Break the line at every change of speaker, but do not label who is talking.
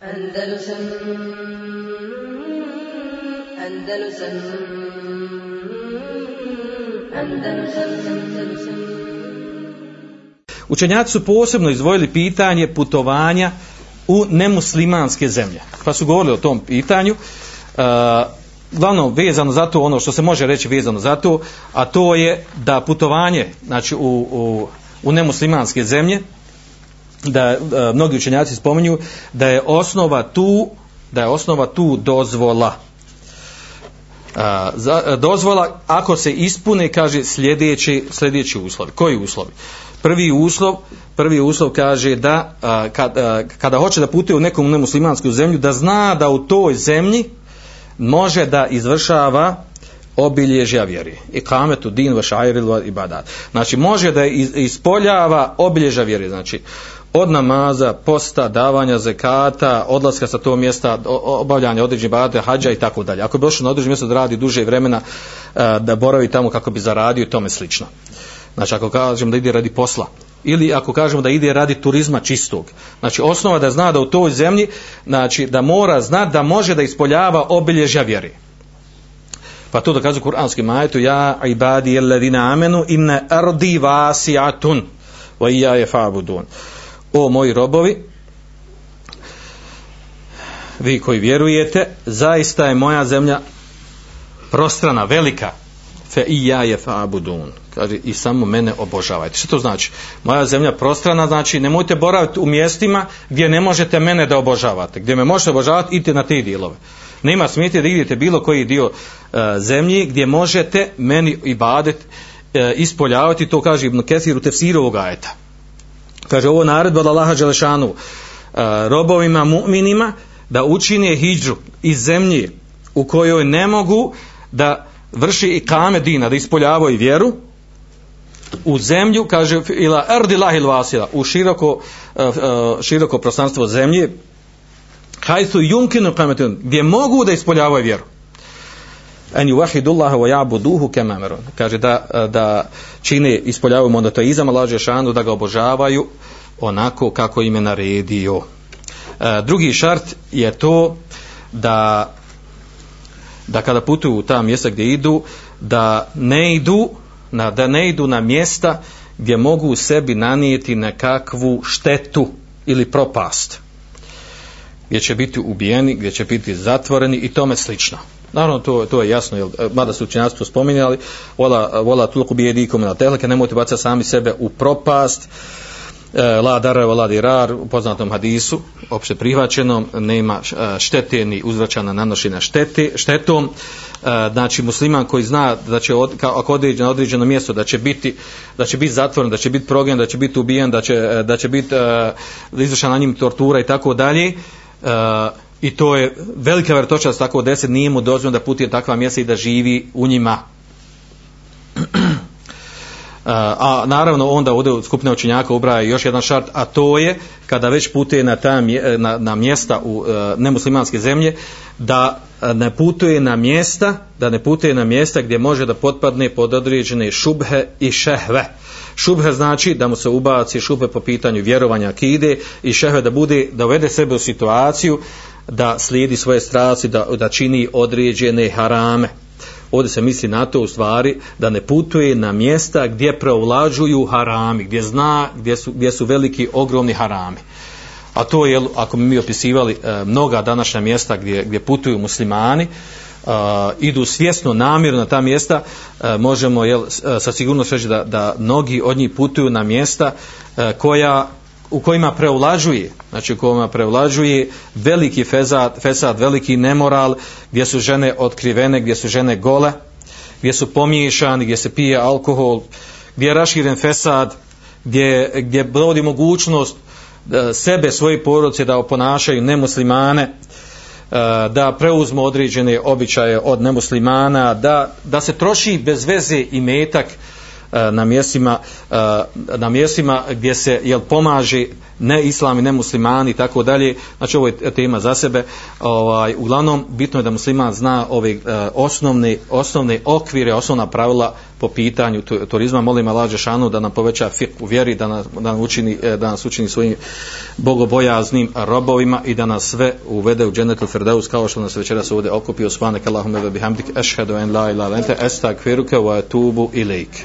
Andalusam Andalusam Andalusam Andalusam
Učenjaci su posebno izdvojili pitanje putovanja u nemuslimanske zemlje. Pa su govorili o tom pitanju. E, glavno vezano za to, ono što se može reći vezano za to, a to je da putovanje znači, u, u, u nemuslimanske zemlje, da e, mnogi učenjaci spominju, da je osnova tu, da je osnova tu dozvola. Za, e, dozvola ako se ispune, kaže, sljedeći, sljedeći uslovi. Koji uslovi? prvi uslov prvi uslov kaže da a, kad, a, kada hoće da putuje u nekom nemuslimansku zemlju da zna da u toj zemlji može da izvršava obilježja vjeri i kametu din va i badat znači može da ispoljava obilježja vjeri znači od namaza, posta, davanja zekata, odlaska sa tog mjesta, obavljanja određenih bade, hađa i tako dalje. Ako bi došao na određeno mjesto da radi duže vremena, e, da boravi tamo kako bi zaradio i tome slično. Znači ako kažemo da ide radi posla ili ako kažemo da ide radi turizma čistog. Znači osnova da zna da u toj zemlji, znači da mora znati da može da ispoljava obilježja vjeri. Pa to dokazuje kuranski majetu ja ibadi alladina amenu inna ardi vasiatun wa iyya fa'budun. O moji robovi, vi koji vjerujete, zaista je moja zemlja prostrana, velika, fe i ja je fa'budun kaže i samo mene obožavajte. Što to znači? Moja zemlja prostrana, znači nemojte boraviti u mjestima gdje ne možete mene da obožavate. Gdje me možete obožavati, idite na te dijelove. Nema smijete da idete bilo koji dio e, zemlji gdje možete meni ibadet e, ispoljavati, to kaže Ibn Kesir u tefsiru ovog ajeta. Kaže ovo naredba od Allaha Đelešanu e, robovima, mu'minima da učine hijđu iz zemlje u kojoj ne mogu da vrši i kame dina, da ispoljavaju vjeru, u zemlju, kaže, ila erdi lahil vasila, u široko, e, e, široko prostranstvo zemlje, hajsu junkinu kametun, gdje mogu da ispoljavaju vjeru. En ju vahidullaha wa kama kemamerun. Kaže da, da čine ispoljavaju monoteizam, Allah šanu da ga obožavaju onako kako im je naredio. e, drugi šart je to da da kada putuju u ta mjesta gdje idu, da ne idu na, da ne idu na mjesta gdje mogu sebi nanijeti nekakvu štetu ili propast gdje će biti ubijeni, gdje će biti zatvoreni i tome slično. Naravno, to, to je jasno, jel, e, mada su učenjactvo spominjali, vola, vola tulku bijedikom na tehlike, nemojte bacati sami sebe u propast, e, la dara la dirar u poznatom hadisu opšte prihvaćenom nema e, štete ni uzvraćana nanošenja štete štetom. E, znači musliman koji zna da će od, ka, ako određeno na određeno mjesto da će biti da će biti zatvoren da će biti progen da će biti ubijen da će e, da će biti izvršena na njim tortura i tako dalje i to je velika vertočnost tako deset nije mu dozvoljeno da putuje takva mjesta i da živi u njima uh, a naravno onda ovdje skupina učenjaka ubraja još jedan šart, a to je kada već putuje na, ta, eh, na, na mjesta u eh, nemuslimanske zemlje, da eh, ne putuje na mjesta, da ne putuje na mjesta gdje može da potpadne pod određene šubhe i šehve. Šubhe znači da mu se ubaci šubhe po pitanju vjerovanja akide i šehve da bude, da uvede sebe u situaciju da slijedi svoje strasti, da, da čini određene harame ovdje se misli na to u stvari da ne putuje na mjesta gdje preovlađuju harami, gdje zna gdje su, gdje su veliki ogromni harami. A to je, ako mi opisivali e, mnoga današnja mjesta gdje, gdje putuju muslimani, e, idu svjesno namjerno na ta mjesta, e, možemo jel, e, sa sigurnost reći da, da mnogi od njih putuju na mjesta e, koja u kojima preulažuje, znači u kojima preulažuje veliki fezad, fesad, veliki nemoral, gdje su žene otkrivene, gdje su žene gole, gdje su pomiješani, gdje se pije alkohol, gdje je raširen fesad, gdje, gdje dovodi mogućnost e, sebe, svoje porodice da oponašaju nemuslimane, e, da preuzmu određene običaje od nemuslimana, da, da se troši bez veze i metak, Eh, na mjestima, eh, na mjestima gdje se jel, pomaže ne islami, ne muslimani i tako dalje. Znači ovo je tema za sebe. Ovaj uglavnom bitno je da musliman zna ove uh, osnovne osnovne okvire, osnovna pravila po pitanju turizma. Molim Allah šanu da nam poveća fik u vjeri, da nas, da nam učini e, da nas učini svojim bogobojaznim robovima i da nas sve uvede u džennetul firdaus kao što nas večeras ovdje okupio. Subhanak Allahumma wa bihamdik ashhadu an la ilaha illa anta astaghfiruka wa atubu ilaik.